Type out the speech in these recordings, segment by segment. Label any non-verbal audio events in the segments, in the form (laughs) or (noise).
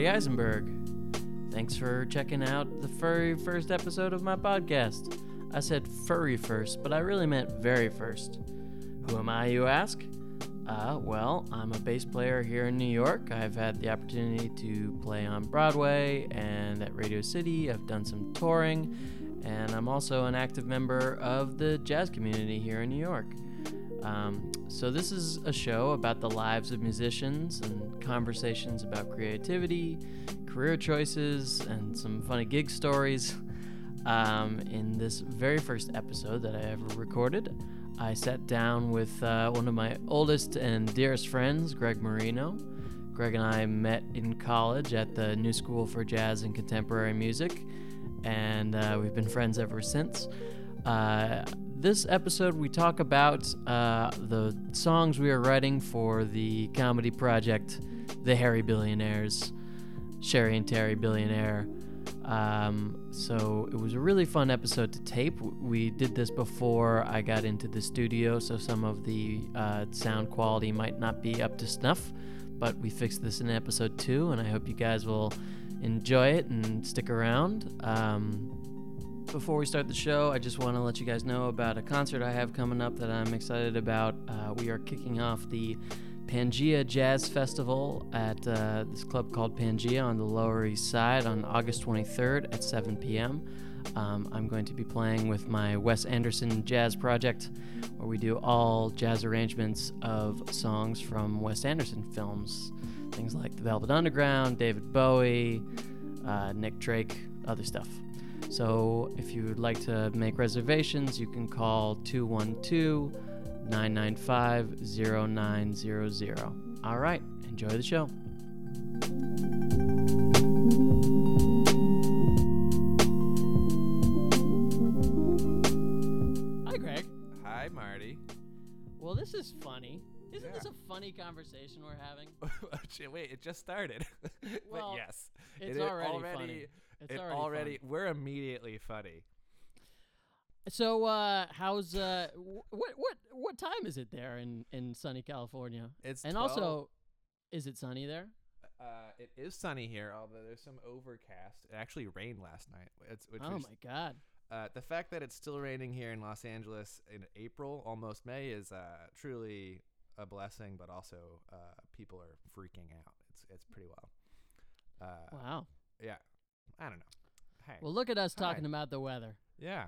Marty Eisenberg. Thanks for checking out the very first episode of my podcast. I said furry first, but I really meant very first. Who am I, you ask? Uh, well, I'm a bass player here in New York. I've had the opportunity to play on Broadway and at Radio City. I've done some touring, and I'm also an active member of the jazz community here in New York. Um, so, this is a show about the lives of musicians and conversations about creativity, career choices, and some funny gig stories. Um, in this very first episode that I ever recorded, I sat down with uh, one of my oldest and dearest friends, Greg Marino. Greg and I met in college at the New School for Jazz and Contemporary Music, and uh, we've been friends ever since. Uh, this episode, we talk about uh, the songs we are writing for the comedy project, The Hairy Billionaires, Sherry and Terry Billionaire. Um, so it was a really fun episode to tape. We did this before I got into the studio, so some of the uh, sound quality might not be up to snuff, but we fixed this in episode two, and I hope you guys will enjoy it and stick around. Um, before we start the show, I just want to let you guys know about a concert I have coming up that I'm excited about. Uh, we are kicking off the Pangea Jazz Festival at uh, this club called Pangea on the Lower East Side on August 23rd at 7 p.m. Um, I'm going to be playing with my Wes Anderson Jazz Project, where we do all jazz arrangements of songs from Wes Anderson films. Things like The Velvet Underground, David Bowie, uh, Nick Drake, other stuff. So if you would like to make reservations, you can call 212 995 0900. All right, enjoy the show. Hi, Greg. Hi, Marty. Well, this is funny. Isn't Yeah. this a funny conversation we're having? Gee, (laughs) Wait, it just started. (laughs) Well, but yes, It's it is already, funny. It's it already, already, we're immediately funny. So, uh, how's uh, what what what time is it there in in sunny California? It's and 12 also, is it sunny there? uh, it is sunny here, although there's some overcast. It actually rained last night. It's, which oh is, my god. uh, the fact that it's still raining here in Los Angeles in April, almost May, is uh, truly a blessing. But also, uh, people are freaking out. It's it's pretty well. Uh, Wow. Yeah, I don't know. Hey, Well, look at us Hi. talking about the weather. yeah,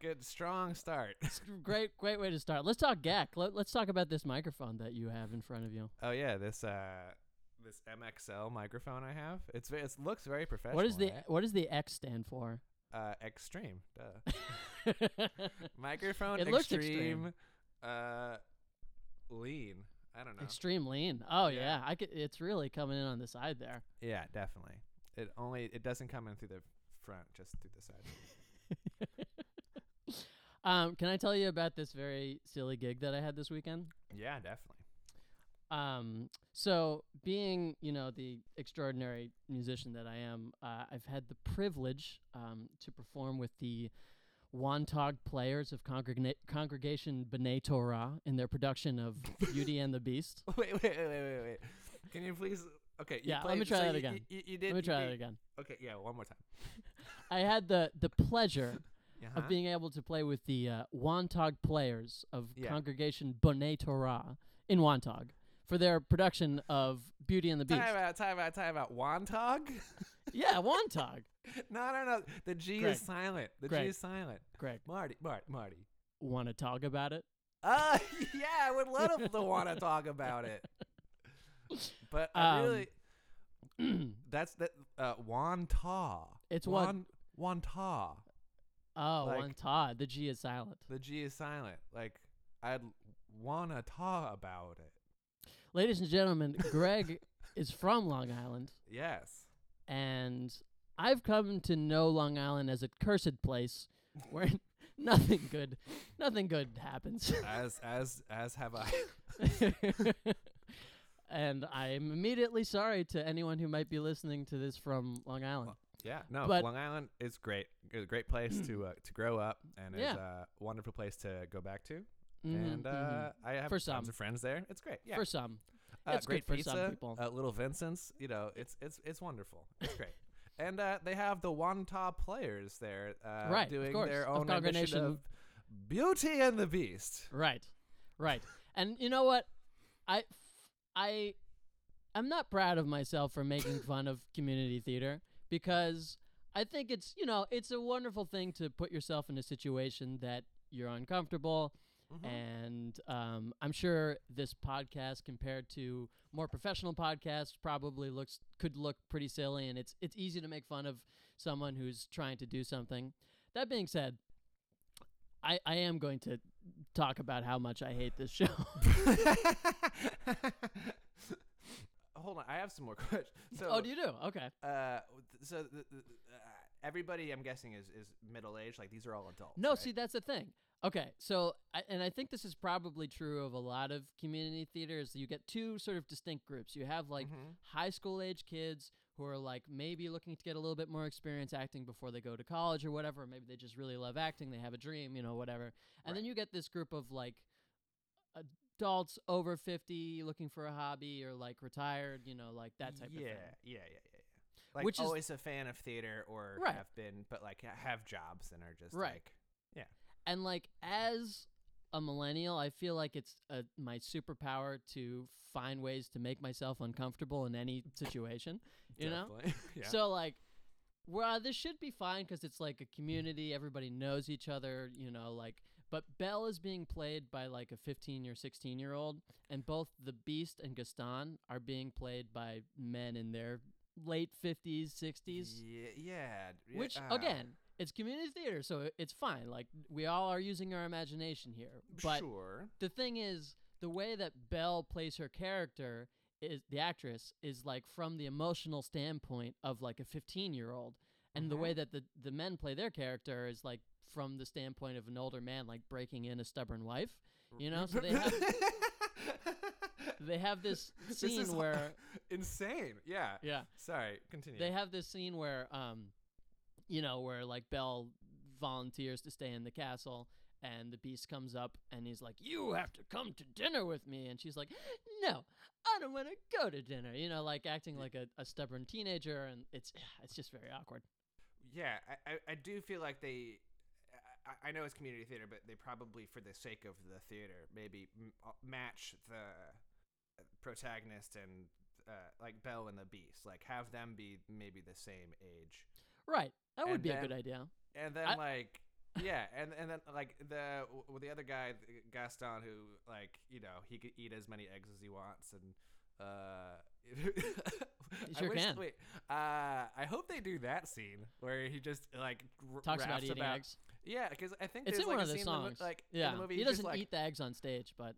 good strong start. (laughs) Great great way to start. Let's talk GAC. Let, let's talk about this microphone that you have in front of you. Oh yeah, this uh this MXL microphone I have. It's it looks very professional. What is the right? what does the X stand for? uh extreme? Duh. (laughs) Microphone It looks extreme, uh lean. I don't know. Extreme lean. Oh yeah, Yeah. I could, it's really coming in on the side there. yeah, definitely. It only it doesn't come in through the front, just through the side. (laughs) um, can I tell you about this very silly gig that I had this weekend? yeah, definitely. Um, so being, you know, the extraordinary musician that I am, uh, I've had the privilege um, to perform with the Wantagh players of Congrega- Congregation B'nai Torah in their production of (laughs) Beauty and the Beast. Wait, wait, wait, wait, wait, wait. Can you please Okay, you Yeah, let me try so that you- again. You, you, did Let me try did- that again. Okay, yeah, one more time. (laughs) I had the the pleasure (laughs) Uh-huh. of being able to play with the uh, players of Yeah. Congregation B'nai Torah in Wantagh for their production of Beauty and the Beast. Time out, time out, time out. Wantog? (laughs) yeah, Wantagh. no, no, no. The G Greg. is silent. The Greg. G is silent. Greg, Marty, Marty, Marty. want to talk about it? Uh, yeah, I would love to want to talk about it. (laughs) But I Um, really, (clears throat) that's that. Uh, Wanta. It's Wan, Wanta. Oh, Like- Wantagh. The G is silent. The G is silent. Like I'd wanna talk about it. Ladies and gentlemen, (laughs) Greg is from Long Island, Yes. and I've come to know Long Island as a cursed place where (laughs) nothing good, nothing good happens. As as as have I. and I'm immediately sorry to anyone who might be listening to this from Long Island. Yeah, no, But- Long Island is great. It's a great place to uh, to grow up, and Yeah. it's a wonderful place to go back to. Mhm, and uh, mhm. I have For tons some. of friends there. It's great. Yeah, For some, Uh, it's great for pizza, some people. Uh, Little Vincent's, you know, it's it's it's wonderful. It's great. (laughs) and uh, they have the Wanta players there, uh, Right, doing course, their own Congregation. of Beauty and the Beast. Right, right. and you know what? I, I, I'm not proud of myself for making (coughs) fun of community theater because I think it's you know it's a wonderful thing to put yourself in a situation that you're uncomfortable. Mm-hmm. And um, I'm sure this podcast, compared to more professional podcasts, probably looks could look pretty silly, and it's it's easy to make fun of someone who's trying to do something. That being said, I, I am going to talk about how much I hate this show. (laughs) (laughs) Hold on, I have some more (laughs) questions. So, oh, do you do? Okay. Uh, so the, the, uh, everybody, I'm guessing, is is middle aged. Like these are all adults. No, right? see, that's the thing. Okay, so I, and I think this is probably true of a lot of community theaters. You get two sort of distinct groups. You have like Mhm. high school age kids who are like maybe looking to get a little bit more experience acting before they go to college or whatever. Maybe they just really love acting. They have a dream, you know, whatever. And then you get this group of like adults over 50 looking for a hobby or like retired, you know, like that type yeah, of thing. Yeah, yeah, yeah, yeah. Like Which is- always a fan of theater or Right. have been, but like have jobs and are just Right. like yeah. And like as a millennial, I feel like it's uh my superpower to find ways to make myself uncomfortable in any situation. You know? (laughs) yeah. So like, well, this should be fine because it's like a community. Everybody knows each other. You know, like. But Belle is being played by like a 15 or 16 year old, and both the Beast and Gaston are being played by men in their late 50s, 60s. yeah, yeah, yeah, Which uh, again, it's community theater, so it's fine. Like we all are using our imagination here. But sure. the thing is, the way that Belle plays her character is the actress is like from the emotional standpoint of like a 15 year old, and the Mhm. way that the the men play their character is like from the standpoint of an older man, like breaking in a stubborn wife. You know, so they have (laughs) they have this This scene is where (laughs) insane. Yeah. yeah Sorry. Continue. they have this scene where um you know where like belle volunteers to stay in the castle and the beast comes up and he's like you have to come to dinner with me and she's like no i don't want to go to dinner you know like acting like a, a stubborn teenager and it's (sighs) it's just very awkward yeah, I, I, do feel like they. I, I know it's community theater, but they probably, for the sake of the theater, maybe m- uh, match the uh, protagonist and uh, like Belle and the Beast. Like have them be maybe the same age, right that would And be a good idea and then I- like yeah, and and then like the w- the other guy Gaston, who like you know he could eat as many eggs as he wants and. Uh, (laughs) I sure wish- can. Wait, uh, I hope they do that scene where he just like r- talks about eating eggs Yeah, because I think it's there's in like one of the the mo- songs like yeah the movie he doesn't like, eat the eggs on stage but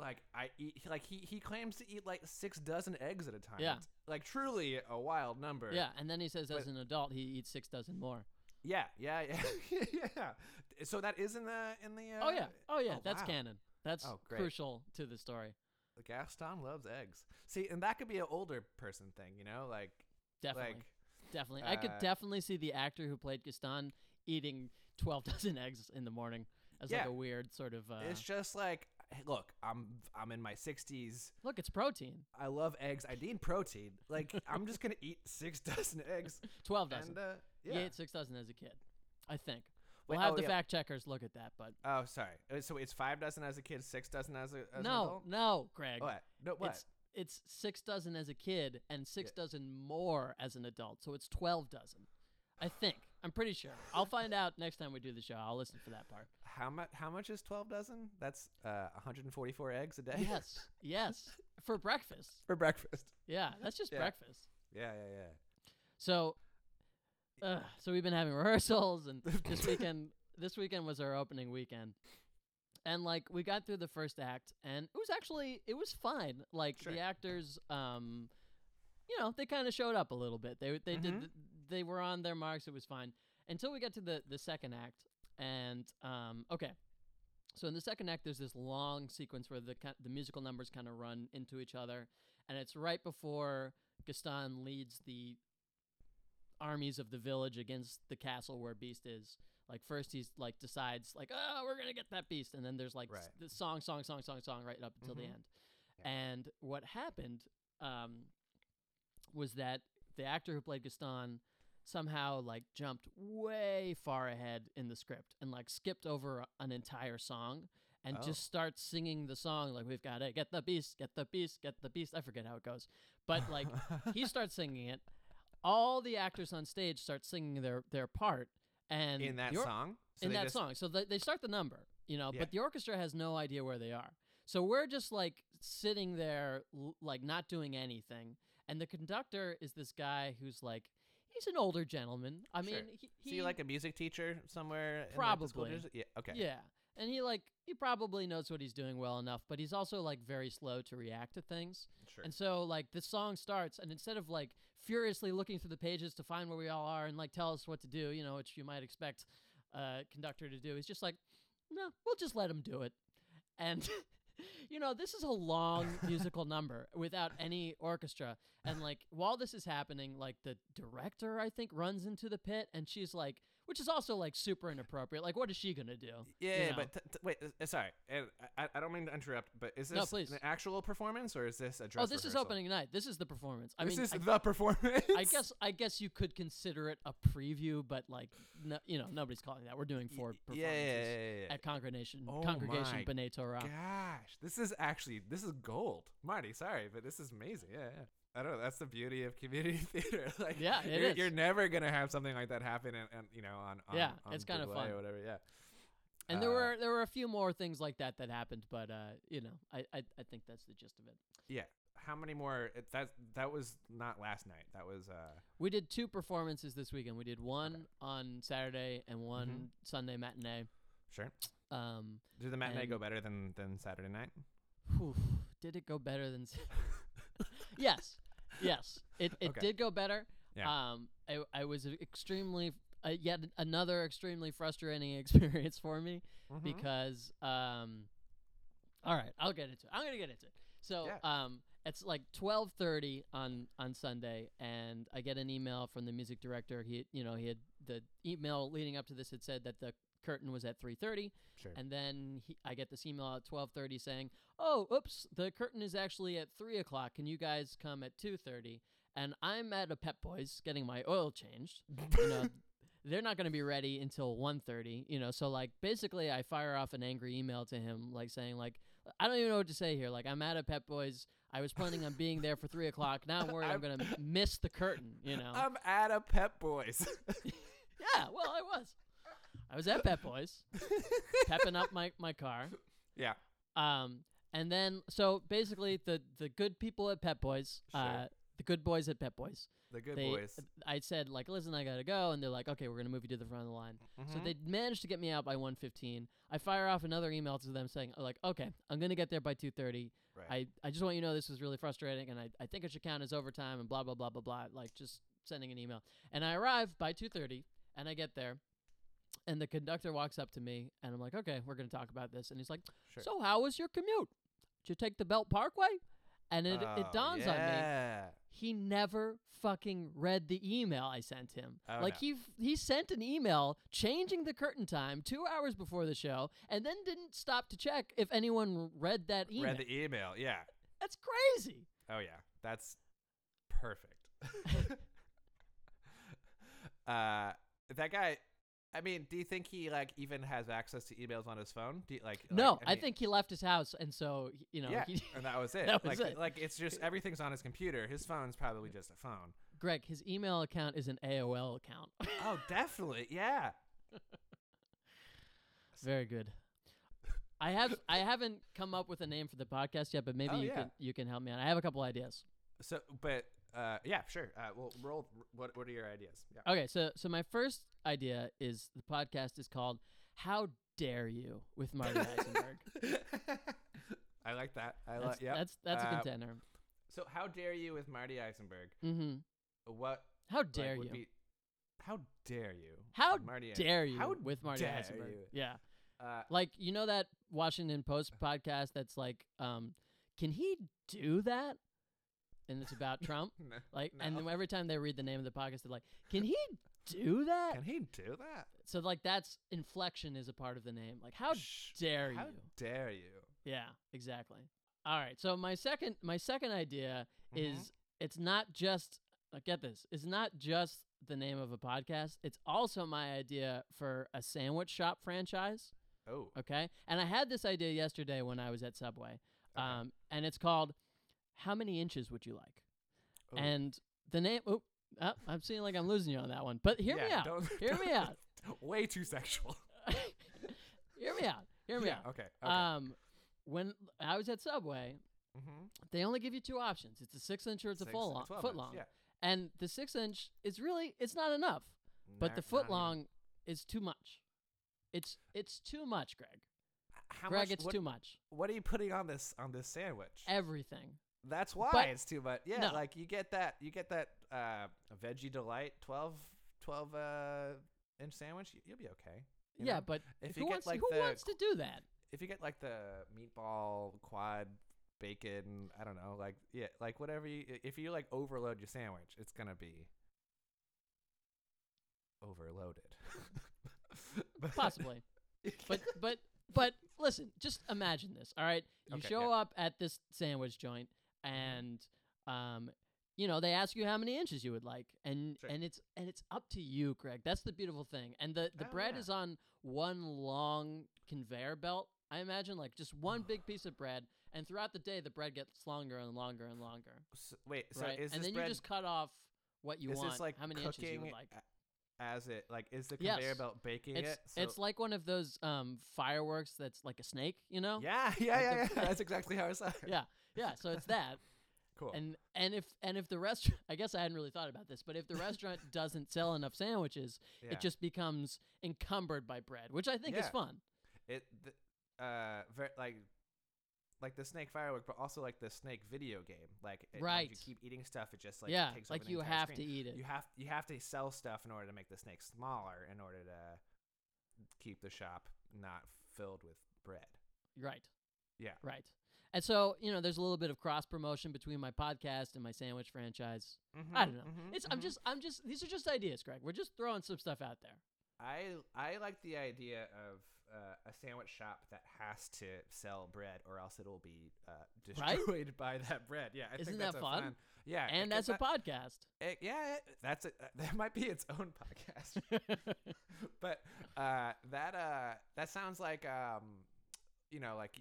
like I eat like he he claims to eat like six dozen eggs at a time. Yeah. It's, like truly a wild number. yeah and then he says as But- an adult he eats six dozen more yeah, yeah, yeah, (laughs) yeah. So that is in the in the. Uh, oh yeah oh yeah oh, that's wow. canon that's Oh, crucial to the story Gaston loves eggs. See, and that could be an older person thing, you know, like definitely like Definitely. I could Uh, definitely see the actor who played Gaston eating 12 (laughs) dozen eggs in the morning as like a weird sort of. Uh, it's just like, hey, look, I'm I'm in my 60s. look, it's protein. I love eggs. I need protein. Like I'm just gonna eat six (laughs) dozen eggs. (laughs) 12 dozen. And uh, yeah. ate 6 dozen as a kid, I think. We'll have oh, the yeah. fact checkers look at that, but. Oh, sorry. Uh, So it's five dozen as a kid, six dozen as a as an no, adult? no, Greg. What? No, what? It's, it's 6 dozen as a kid and 6 Yeah. dozen more as an adult, so it's 12 dozen. I think. I'm pretty sure. I'll find out next time we do the show. I'll listen for that part. how much? How much is twelve dozen? That's uh, 144 eggs a day. Yes, yes. (laughs) For breakfast. for breakfast. Yeah, that's just Yeah. breakfast. Yeah, yeah, yeah. So, uh, so we've been having (laughs) rehearsals, and this weekend, this weekend was our opening weekend, and like we got through the first act, and it was actually it was fine. Like Sure. the actors, um, you know, they kind of showed up a little bit. They they Mhm. did they were on their marks. It was fine until we got to the the second act, and um, okay. So in the second act, there's this long sequence where the the musical numbers kind of run into each other, and it's right before Gaston leads the armies of the village against the castle where Beast is. Like first he's like decides like oh we're gonna get that beast, and then there's like Right. the song song song song song right up until the Mhm. end, And what happened um, was that the actor who played Gaston somehow like jumped way far ahead in the script and like skipped over an entire song and Oh. just starts singing the song like we've got to get the beast, get the beast, get the beast. I forget how it goes, but like (laughs) he starts singing it. All the actors on stage start singing their their part, and in that song. So in that just- song. So they, they start the number, you know, Yeah. but the orchestra has no idea where they are. So we're just like sitting there, like not doing anything. And the conductor is this guy who's like, he's an older gentleman. I Sure. mean, he, Is he he like a music teacher somewhere? in, like, Probably. Yeah. Okay. yeah. And he like he probably knows what he's doing well enough, but he's also like very slow to react to things. Sure. And so like the song starts and instead of like furiously looking through the pages to find where we all are and like tell us what to do, you know, which you might expect a conductor to do, he's just like, No, we'll just let him do it. And (laughs) you know, this is a long (laughs) musical number without any orchestra. And like while this is happening, like the director I think runs into the pit and she's like which is also like super inappropriate. Like what is she gonna do? Yeah, you yeah, know? but t- t- wait, uh, sorry, and I, I don't mean to interrupt, but is this please. an actual performance or is this a dress Oh, this is opening night. This is the performance. I This mean, is I, the performance. I guess I guess you could consider it a preview, but like no, you know nobody's calling that. We're doing four performances yeah, yeah, yeah, at Congregation Oh Congregation my B'nai Torah. Gosh, this is actually this is gold, Marty. Sorry, but this is amazing. Yeah, yeah. I don't know. That's the beauty of community (laughs) theater. like, Yeah, it you're, is. you're never gonna have something like that happen, and, and you know, on, on Yeah, on it's kinda fun. or whatever. Yeah. And there Uh, were there were a few more things like that that happened, but uh, you know, I, I I think that's the gist of it. Yeah. How many more? That that was not last night. That was uh. We did two performances this weekend. We did one on Saturday and one Mm-hmm. Sunday matinee. Sure. Um, Did the matinee And- go better than than Saturday night? whew, did it go better than? (laughs) yes, yes, it it Okay. did go better. Yeah. Um, I, I was extremely uh, yet another extremely frustrating (laughs) experience for me Mhm. because um, all right, I'll get into it. I'm gonna get into it. So Yeah. um, it's like 12:30 on on Sunday, and I get an email from the music director. He, you know, he had the email leading up to this had said that the curtain was at 3:30, Sure. and then he, I get this email at 12:30 saying, "Oh, oops, the curtain is actually at three o'clock. Can you guys come at 2:30?" And I'm at a Pep Boys getting my oil changed. You know, (laughs) they're not going to be ready until 1.30 you know so like basically i fire off an angry email to him like saying like i don't even know what to say here. Like i'm at a pep boys. I was planning on being there for 3 o'clock. Now i'm worried i'm, going to miss the curtain you know? I'm at a Pep Boys. (laughs) (laughs) yeah well i was. I was at pep boys pepping up my, my car. Yeah. um and then so basically the the good people at pep boys uh the good boys at Pet boys The good they, boys. I said like, listen, I gotta go, and they're like, okay, we're gonna move you to the front of the line. So Mhm. they managed to get me out by 1:15. I fire off another email to them saying like, okay, I'm gonna get there by 2:30. Right. I, I just want you to know this was really frustrating, and I, I think it should count as overtime, and blah blah blah blah blah. Like just sending an email, and I arrive by 2:30, and I get there. And the conductor walks up to me, and I'm like, "Okay, we're gonna talk about this." And he's like, Sure. "So, how was your commute? Did you take the Belt Parkway?" And it, Oh, it dawns on me he never fucking read the email I sent him. Oh, like no. he he sent an email changing the curtain time two hours before the show, and then didn't stop to check if anyone read that email. Read the email. Yeah. That's crazy. Oh yeah. That's perfect. (laughs) (laughs) uh, that guy. I mean, do you think he like even has access to emails on his phone? Do you, like no, like, I mean- think he left his house, and so you know, yeah, he, and that was (laughs) it. That was like, it. like it's just everything's on his computer. His phone's probably just a phone. Greg, his email account is an AOL account. (laughs) Oh, definitely. Yeah. Very good. I have I haven't come up with a name for the podcast yet, but maybe Oh, you yeah. can you can help me out. I have a couple ideas. So, but uh, yeah, sure. Uh, well, roll. What What are your ideas? Yeah. Okay, so so my first idea is the podcast is called "How Dare You" with Marty (laughs) Eisenberg. (laughs) I like that. I like. Yeah. that's that's a Uh, contender. So, how dare you with Marty Eisenberg? Mm-hmm. What? How like, dare would you? be- how dare you? How with Marty dare you How with Marty dare Eisenberg? you? Yeah, Uh, like you know that Washington Post (laughs) podcast that's like, um, can he do that? And it's about (laughs) Trump. no, Like, no. and then every time they read the name of the podcast, they're like, "Can he do that?" can he do that? so like that's inflection is a part of the name. Like, how Shh. dare How you? How dare you? Yeah, exactly. All right. So my second my second idea Mhm. is it's not just uh, get this. It's not just the name of a podcast. It's also my idea for a sandwich shop franchise. Oh. Okay. And I had this idea yesterday when I was at Subway. Okay. Um, and it's called "How many inches would you like?" Ooh. And the name. Oh, oh, I'm seeing like I'm losing you on that one. But hear me out. don't- Hear me out. (laughs) Way too sexual. (laughs) hear me out. Hear me yeah. out. Okay. Okay. Um, when I was at Subway, mm-hmm. they only give you two options. It's a six inch or it's a full long, foot long. Yeah. And the six inch is really it's not enough. But the foot long is too much. It's it's too much, Greg. How Greg, much, it's what, too much. What are you putting on this on this sandwich? Everything. That's why But- it's too much. Yeah, No. like you get that you get that uh veggie delight 12 12 uh inch sandwich, you, you'll be okay. you yeah, know? but if who you get wants like who the wants to do that? if you get like the meatball quad bacon, I don't know, like yeah, like whatever you if you like overload your sandwich, it's going to be overloaded. (laughs) But- Possibly. (laughs) But but but listen, just imagine this. All right, you Okay, show yeah. up at this sandwich joint, and um, you know they ask you how many inches you would like, and Sure. and it's and it's up to you, Greg. That's the beautiful thing. And the the Oh, bread yeah. is on one long conveyor belt. I imagine like just one big (sighs) piece of bread, and throughout the day the bread gets longer and longer and longer. S- wait, so right, is and this then bread you just cut off what you want. like how many inches you would like? as it like is the Yes. conveyor belt baking It's it? So- it's like one of those um fireworks that's like a snake, you know? yeah, (laughs) yeah, yeah, the- (laughs) yeah. That's exactly how I saw it. yeah, yeah. So it's (laughs) that, cool. and and if and if the restaurant, (laughs) I guess I hadn't really thought about this, but if the restaurant (laughs) doesn't sell enough sandwiches, yeah. it just becomes encumbered by bread, which I think is fun. it th- uh ver- like like the snake firework, but also like the snake video game. Like it, Right. you keep eating stuff, it just like yeah, takes over like you have to eat it. You have you have to sell stuff in order to make the snake smaller in order to keep the shop not filled with bread. right. Yeah. Right. And so you know, there's a little bit of cross promotion between my podcast and my sandwich franchise. I don't know. Mhm, It's I'm mhm. just I'm just these are just ideas, Greg. We're just throwing some stuff out there. I I like the idea of uh, a sandwich shop that has to sell bread, or else it'll be uh, (laughs) Right? destroyed by that bread. Yeah, I Isn't think that that's a fun? Yeah, And that's a that- podcast. it- yeah, it- that's a, (laughs) that might be its own podcast. (laughs) but uh, that uh, that sounds like um, you know, like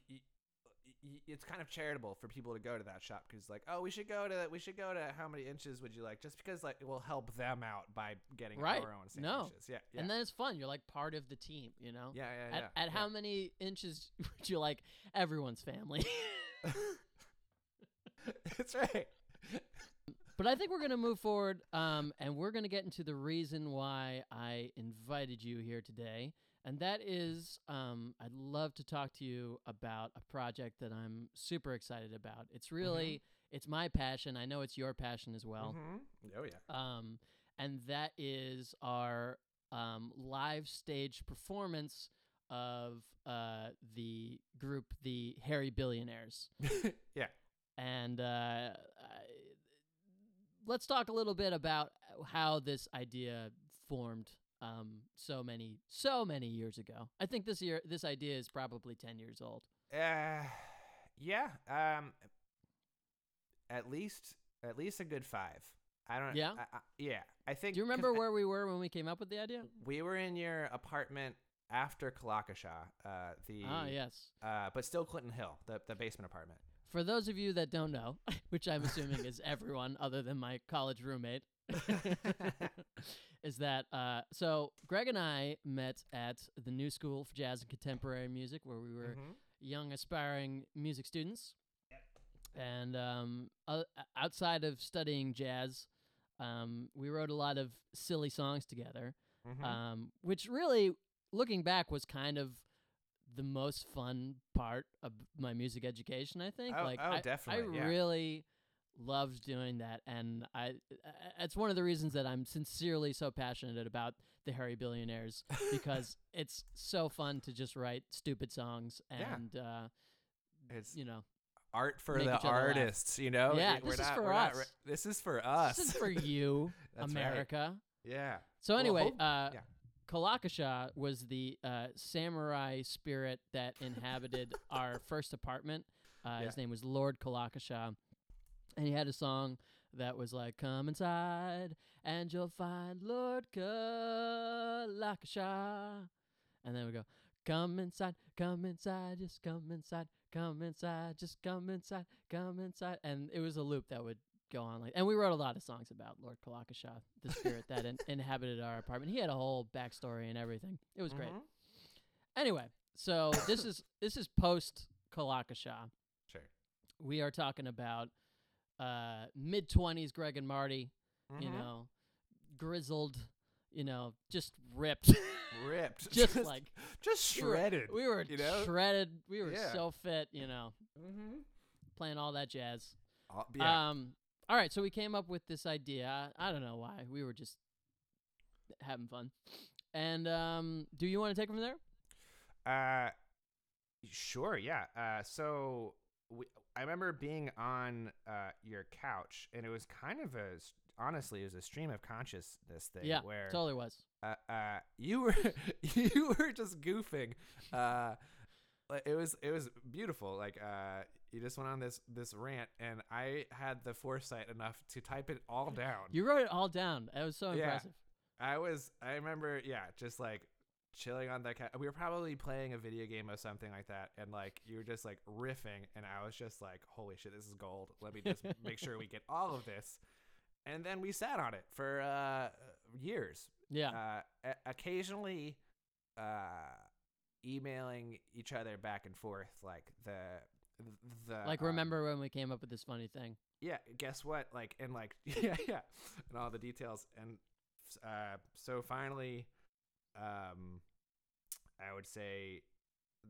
it's kind of charitable for people to go to that shop because like, oh, we should go to we should go to how many inches would you like? Just because like it will help them out by getting Right. our own No. sandwiches. Yeah, yeah, And then it's fun. You're like part of the team, you know? yeah, yeah, At, yeah. at yeah. how many inches (laughs) would you like everyone's family? (laughs) That's right. but I think we're going to move forward um, and we're going to get into the reason why I invited you here today. And that is, um, I'd love to talk to you about a project that I'm super excited about. It's really, it's my passion. I know it's your passion as well. Mhm. Oh yeah. um, and that is our um, live stage performance of uh, the group, the Hairy Billionaires. (laughs) yeah. And uh, I, let's talk a little bit about how this idea formed um, so many, so many years ago. I think this year, this idea is probably ten years old. Uh, yeah. Um, at least at least a good five. I don't. Yeah? I, I, yeah. I think. Do you remember I- where we were when we came up with the idea? we were in your apartment after Kalakasha? Uh, the Ah, yes. uh, but still Clinton Hill, the the basement apartment. For those of you that don't know, (laughs) which I'm assuming is everyone other than my college roommate, (laughs) is that uh, so Greg and I met at the New School for Jazz and Contemporary Music, where we were Mhm. young aspiring music students. And um, o- outside of studying jazz, um, we wrote a lot of silly songs together, Mhm. um, which really, looking back, was kind of the most fun part of my music education. I think. Oh- like, oh, I, definitely, I yeah. really loved doing that, and I. It's one of the reasons that I'm sincerely so passionate about the Hairy Billionaires (laughs) because it's so fun to just write stupid songs Yeah. and. Uh, It's you know, art for the other laugh. artists, you know. Yeah, we're this is for we're not us. this is for us. this is for (laughs) you, That's right. America. Yeah. So Well, anyway, hope- uh, yeah. Kalakasha was the uh, samurai spirit that inhabited our (laughs) first apartment. Uh, His name was Lord Kalakasha, and he had a song that was like, "Come inside, and you'll find Lord Kalakasha," and then we go, "Come inside, come inside, just come inside, come inside, just come inside, come inside," and it was a loop that would go on like and we wrote a lot of songs about lord kalakasha the spirit that in- (laughs) inhabited our apartment he had a whole backstory and everything it was great Mhm. Anyway, so this is this is post Kalakasha. Sure. We are talking about uh mid twenties Greg and Marty, you Mhm. know, grizzled, you know, just ripped. (laughs) ripped, (laughs) just like just we were- shredded. We were, you know? shredded. We were Yeah. so fit, you know, mm-hmm. playing all that jazz. yeah. Um all right, so we came up with this idea. I, I don't know why. We were just having fun. And um do you want to take it from there? Uh, sure, yeah. Uh, so we, I remember being on uh your couch, and it was kind of a honestly, it was a stream of consciousness thing. yeah, where totally was. uh, uh, you were (laughs) you were just goofing. Uh, it was it was beautiful. Like uh, you just went on this this rant, and I had the foresight enough to type it all down. You wrote it all down. It was so Yeah. impressive. I was I remember yeah, just like chilling on the couch. We were probably playing a video game or something like that, and like you were just like riffing, and I was just like, "Holy shit, this is gold! Let me just (laughs) make sure we get all of this." And then we sat on it for uh, years. Yeah. Uh, occasionally, uh, emailing each other back and forth, like the the like um, remember when we came up with this funny thing? yeah guess what like and like (laughs) yeah yeah and all the details and uh so finally um i would say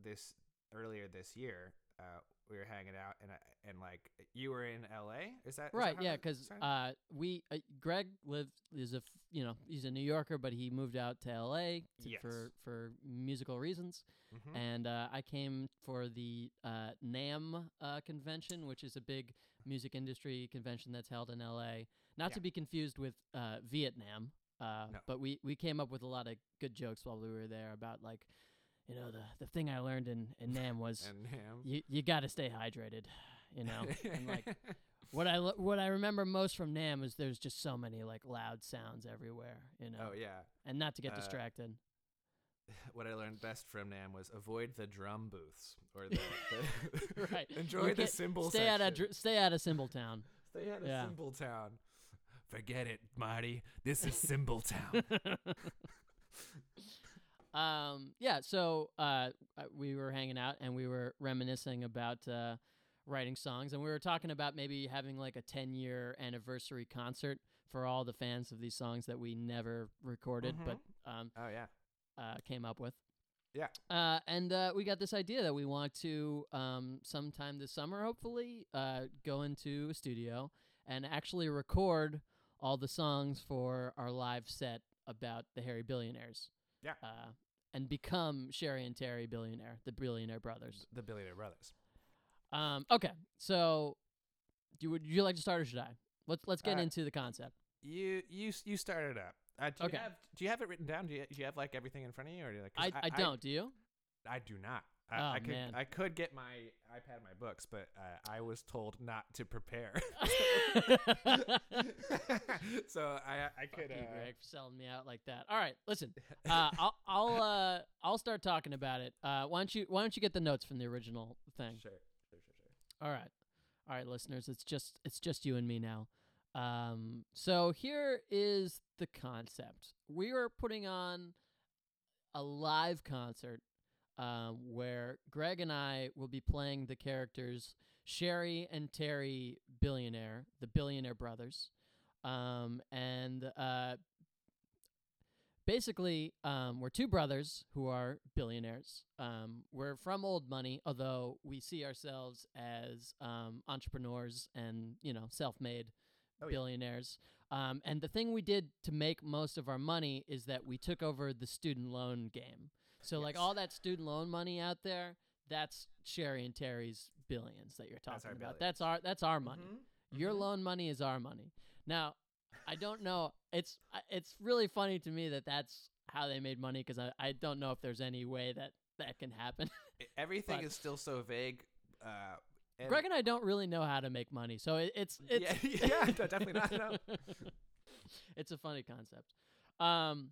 this earlier this year uh we were hanging out and I, and like you were in la is that is that Right. how Yeah. Because uh, we uh, Greg lived is a you know he's a New Yorker, but he moved out to L.A. to- Yes. for for musical reasons, Mhm. and uh, I came for the uh, NAMM uh, convention, which is a big music industry convention that's held in L.A. Not to be confused with uh, Vietnam. Uh, No. But we, we came up with a lot of good jokes while we were there about like, you know, the, the thing I learned in, in NAM (laughs) was him you you got to stay hydrated, you know. and like (laughs) what I lo- what I remember most from Nam is there's just so many like loud sounds everywhere, you know. oh yeah And not to get Uh, distracted. (laughs) what I learned best from Nam was avoid the drum booths or the, the Right. enjoy You the cymbal Stay out of section. dr- stay out of Cymbal Town. Stay out of Yeah. Cymbal Town. Forget it, Marty. This is Cymbal Town. (laughs) um yeah, so uh uh, we were hanging out and we were reminiscing about uh writing songs and we were talking about maybe having like a 10 year anniversary concert for all the fans of these songs that we never recorded but um oh yeah. uh, came up with. Yeah. Uh, and uh, we got this idea that we want to, um, sometime this summer, hopefully, uh, go into a studio and actually record all the songs for our live set about the Hairy Billionaires. Yeah. Uh, and become Sherry and Terry Billionaire, the Billionaire Brothers. The Billionaire Brothers. Um, okay, so do you, would you like to start or should I? Let's let's get Uh, into the concept. You you s- you started up. Uh, do Okay. You have, do you have it written down? Do you, do you have like everything in front of you, or do you like? 'cause I, I, don't. do you? I, do not. Oh, I, I could man. I could get my iPad, and my books, but uh, I was told not to prepare. (laughs) (laughs) so I I could. Fuck you, Uh, Greg, for selling me out like that. All right, listen. (laughs) Uh, I'll I'll uh, I'll start talking about it. Uh, why don't you Why don't you get the notes from the original thing? Sure, sure, sure, sure. All right, all right, listeners. It's just it's just you and me now. Um, so here is the concept. We are putting on a live concert um, where Greg and I will be playing the characters Sherry and Terry Billionaire, the Billionaire Brothers. Um, and uh, basically, um, we're two brothers who are billionaires. Um, we're from old money, although we see ourselves as um, entrepreneurs and, you know, self made Oh, yeah. billionaires. Um, and the thing we did to make most of our money is that we took over the student loan game. So, like all that student loan money out there, that's Sherry and Terry's billions that you're talking our about. billions. That's our that's our money. Mhm, Your mhm. loan money is our money. Now, I don't know. It's it's really funny to me that that's how they made money because I, I don't know if there's any way that that can happen. (laughs) Everything But- is still so vague. Uh, And- Greg and I don't really know how to make money, so it, it's (laughs) it's yeah, yeah, definitely not. No. (laughs) it's a funny concept. Um,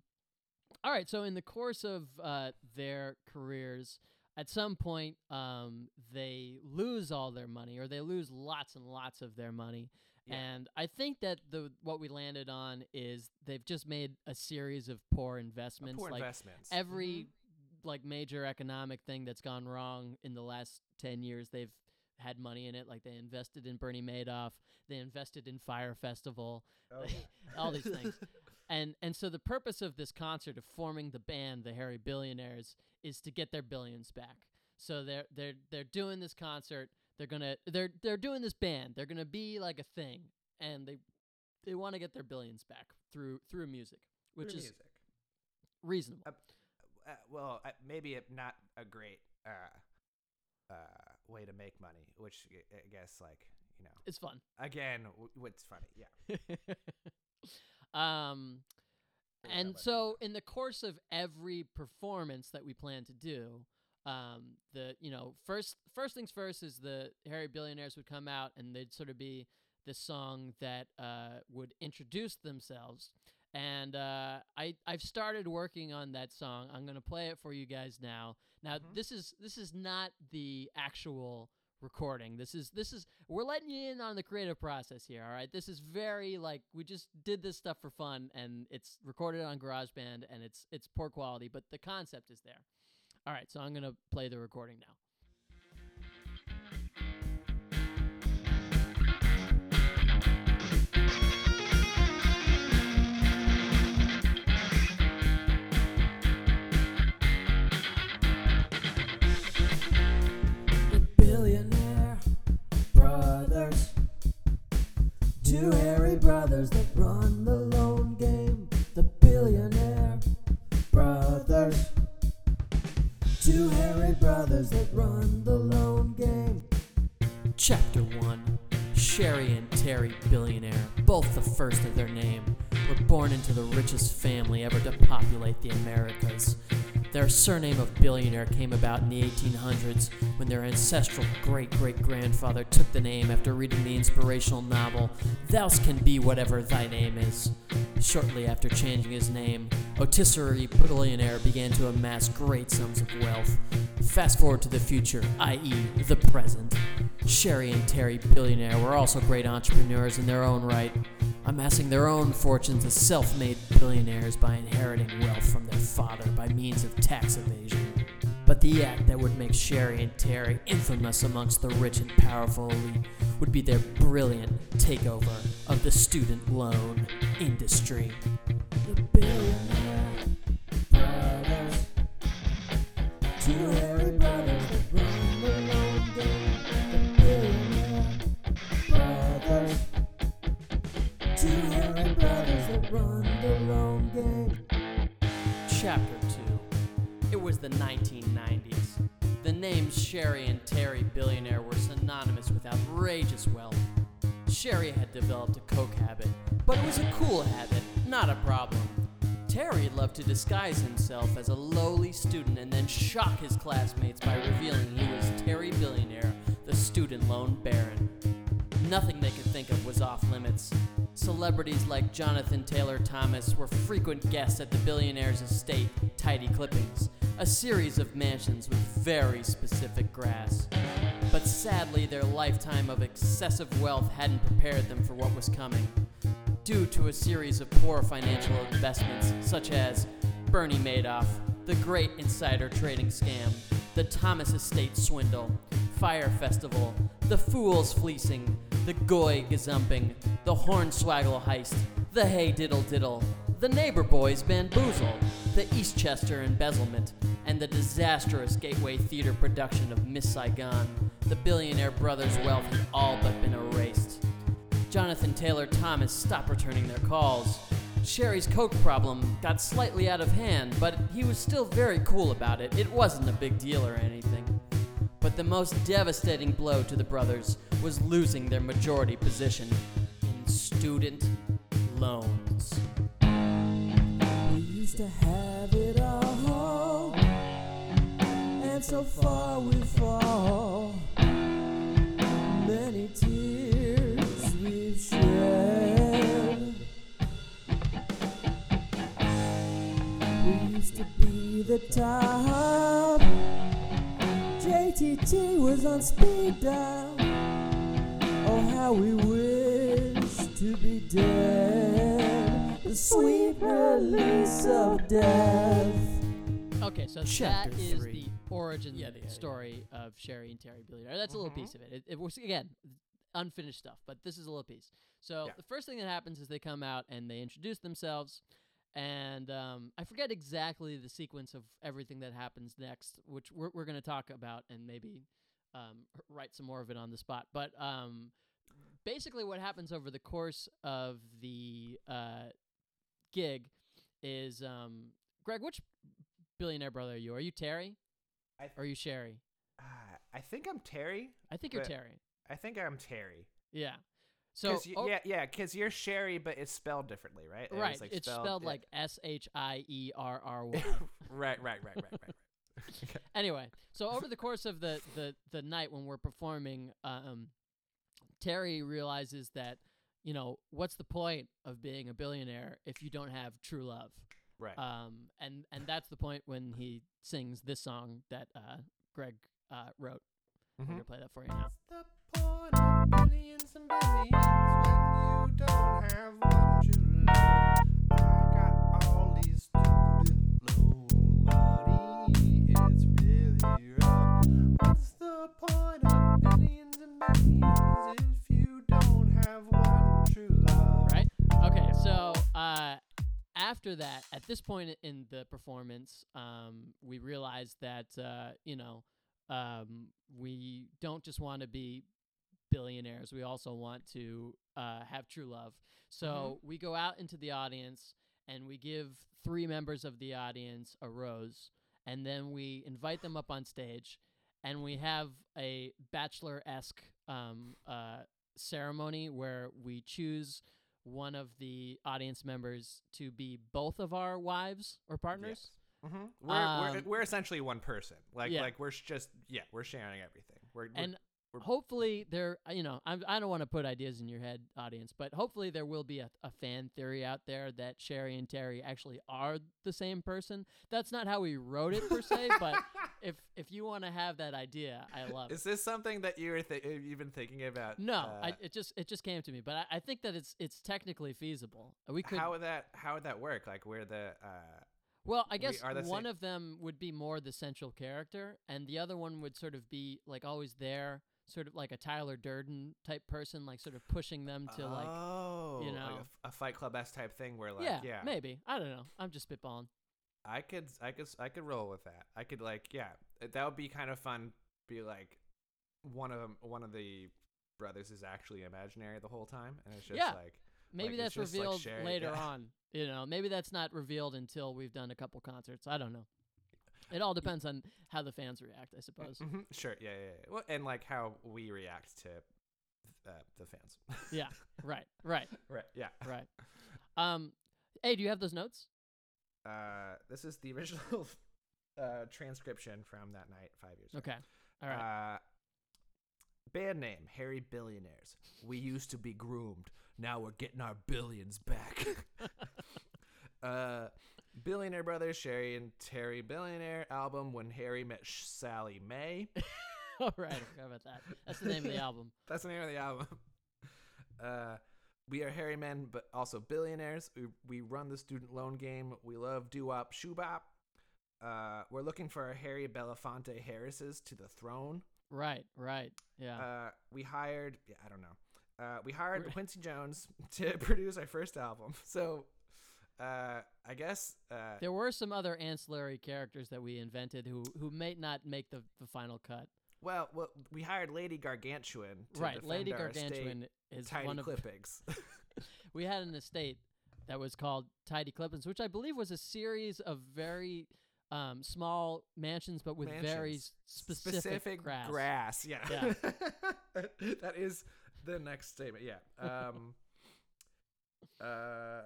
all right, so in the course of uh, their careers, at some point, um, they lose all their money, or they lose lots and lots of their money. Yeah. And I think that the what we landed on is they've just made a series of poor investments. Poor like investments. every like major economic thing that's gone wrong in the last 10 years they've had money in it like they invested in Bernie Madoff they invested in Fyre Festival Oh, (laughs) all these things (laughs) and and so the purpose of this concert of forming the band the Hairy Billionaires is to get their billions back. So they're they're they're doing this concert. They're to they're they're doing this band. They're going to be like a thing. And they they want to get their billions back through through music which Through is music. reasonable. Uh, uh, well, uh, maybe not a great uh, uh, way to make money, which I- I guess, like, you know, it's fun. Again, w- what's funny, yeah. (laughs) um and so in the course of every performance that we plan to do um the you know first first things first is the hairy billionaires would come out and they'd sort of be the song that uh would introduce themselves. And uh i i've started working on that song. I'm going to play it for you guys now. Now Mhm. this is this is not the actual recording. This is this is we're letting you in on the creative process here all right? This is very like we just did this stuff for fun and it's recorded on garageband and it's it's poor quality but the concept is there. All right so i'm gonna play the recording now two hairy brothers that run the loan game. The billionaire brothers, two hairy brothers that run the loan game. chapter 1 sherry and terry billionaire both the first of their name were born into the richest family ever to populate the americas Their surname of billionaire came about in the 1800s when their ancestral great great grandfather took the name after reading the inspirational novel Thou Can Be Whatever Thy Name Is. Shortly after changing his name, Otisserie Billionaire began to amass great sums of wealth. Fast forward to the future, i.e., the present. Sherry and Terry Billionaire were also great entrepreneurs in their own right, amassing their own fortunes as self made billionaires by inheriting wealth from their father by means of tax evasion. But the act that would make Sherry and Terry infamous amongst the rich and powerful elite would be their brilliant takeover of the student loan industry. The Sherry and Terry Billionaire were synonymous with outrageous wealth. Sherry had developed a coke habit, but it was a cool habit, not a problem. Terry loved to disguise himself as a lowly student and then shock his classmates by revealing he was Terry Billionaire, the student loan baron. Nothing they could think of was off limits. Celebrities like Jonathan Taylor Thomas were frequent guests at the billionaire's estate, Tidy Clippings, a series of mansions with very specific grass. But sadly, their lifetime of excessive wealth hadn't prepared them for what was coming. Due to a series of poor financial investments, such as Bernie Madoff, the Great Insider Trading Scam, the Thomas Estate Swindle, Fyre Festival, the Fools Fleecing, the Goy Gazumping, the Hornswaggle Heist, the Hey Diddle Diddle, the Neighbor Boys Bamboozle, the Eastchester Embezzlement, and the disastrous Gateway Theater production of Miss Saigon. The billionaire brothers' wealth had all but been erased. Jonathan Taylor Thomas stopped returning their calls. Sherry's coke problem got slightly out of hand, but he was still very cool about it. It wasn't a big deal or anything. But the most devastating blow to the brothers was losing their majority position in student loans. We used to have it all, and so far we fall. Many tears we've shed. We used to be the time. JTT was on speed dial. Oh, how we wish to be dead. The sweet release of death. Okay, so Chapter that is three. the origin Yeah, yeah, yeah. story of Sherry and Terry Billionaire. That's a little mm-hmm. piece of it. it. It was again unfinished stuff, but this is a little piece. So Yeah. the first thing that happens is they come out and they introduce themselves, and um, I forget exactly the sequence of everything that happens next, which we're we're going to talk about and maybe um, write some more of it on the spot. But um, basically, what happens over the course of the uh, gig is um, Greg, which billionaire brother are you? Are you Terry? Or are you Sherry? Uh, I think I'm Terry. I think you're Terry. I think I'm Terry. Yeah. So 'Cause y- oh, yeah, yeah, because you're Sherry, but it's spelled differently, right? It right, like, it's spelled, yeah. like S H I E R R Y. (laughs) right, right, right, right, right. right. (laughs) Okay. Anyway, so over the course of the the the night when we're performing, um, Terry realizes that you know what's the point of being a billionaire if you don't have true love. Right. Um, and and that's the point when he sings this song that uh, Greg uh, wrote. We're Mhm. gonna play that for you now. Uh, after that, at this point in the performance, um, we realized that uh, you know um, we don't just want to be billionaires; we also want to uh, have true love. So we go out into the audience and we give three members of the audience a rose, and then we invite them up on stage, and we have a bachelor esque um, uh, ceremony where we choose one of the audience members to be both of our wives or partners. Mm-hmm. We're, Um, we're we're essentially one person. Like yeah. like we're sh- just yeah we're sharing everything. We're, we're And we're- hopefully there, uh, you know, I'm, I don't want to put ideas in your head, audience, but hopefully there will be a, a fan theory out there that Sherry and Terry actually are the same person. That's not how we wrote it per se, but (laughs) if if you want to have that idea, I love it. Is this something that you were th- you've been thinking about? No, uh, I, it just it just came to me, but I, I think that it's it's technically feasible. We could how would that how would that work? Like where the uh, Well, I guess one same- of them would be more the central character, and the other one would sort of be like always there, sort of like a Tyler Durden type person, like sort of pushing them to like, oh, like a know. a, Fight Club s type thing where like yeah, yeah, maybe I don't know. I'm just spitballing. I could I could I could roll with that. I could like yeah, that would be kind of fun. Be like one of them, one of the brothers is actually imaginary the whole time, and it's just Yeah. like Maybe Like, that's just like revealed later yeah. (laughs) on. You know, maybe that's not revealed until we've done a couple concerts. I don't know. It all depends on how the fans react, I suppose. Mhm, sure yeah, yeah yeah well, and like how we react to uh, the fans. yeah, (laughs) right, right, right yeah. right. Um, hey, do you have those notes? Uh, this is the original (laughs) uh, transcription from that night five years ago. Okay, all right. Uh, band name Hairy Billionaires. We used to be groomed. Now we're getting our billions back. (laughs) uh, Billionaire Brothers, Sherry and Terry Billionaire album When Harry Met Sh- Sally May. (laughs) all right, I forgot about that. That's the name of the album. (laughs) That's the name of the album. (laughs) Uh, we are hairy men, but also billionaires. We, we run the student loan game. We love doo wop, shoo bop. Uh, we're looking for our Harry Belafonte Harrises to the throne. Right, right, yeah. Uh, we hired, yeah, I don't know. Uh, we hired Quincy Jones to produce our first album. So, uh, I guess, uh, There were some other ancillary characters that we invented who who may not make the, the final cut. well, well, we hired Lady Gargantuan to right, defend Lady Gargantuan is Tiny one of. Clippings. (laughs) We had an estate that was called Tidy Clippings, which I believe was a series of very um, small mansions, but with very Mansions. s- specific, grass. Yeah. Yeah. (laughs) that is the next statement. Yeah. Um, (laughs) uh,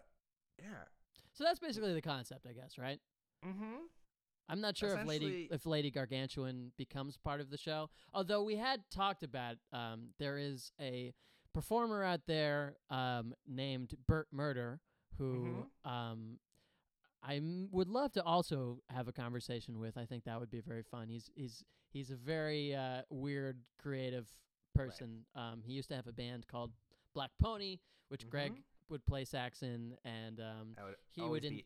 yeah. So that's basically the concept, I guess, right? Mm-hmm. I'm not sure if Lady if Lady Gargantuan becomes part of the show. Although we had talked about um, there is a performer out there um, named Burt Murder who Mm-hmm. um, I m- would love to also have a conversation with. I think that would be very fun. He's he's he's a very uh, weird, creative person. Um, he used to have a band called Black Pony, which Greg Mhm. Would play sax in, and um, would he would in- be.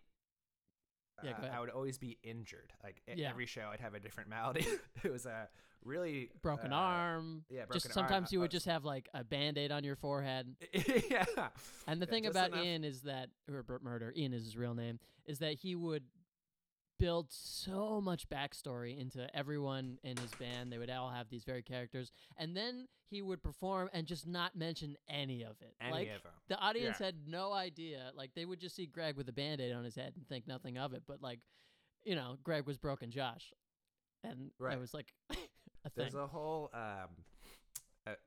Yeah, uh. I would always be injured. Like Yeah. every show, I'd have a different malady. (laughs) it was a really broken uh, arm. Yeah, just sometimes arm. you uh, would just have like a band aid on your forehead. (laughs) yeah. And the Yeah, thing about enough- Ian is that, or Burt Murder, Ian is his real name, is that he would build so much backstory into everyone in his band. They would all have these very characters, and then he would perform and just not mention any of it. Any like of 'em. the audience Yeah. had no idea. Like they would just see Greg with a band-aid on his head and think nothing of it. But like, you know, Greg was broken Josh, and Right. it was like (laughs) a. There's a whole um,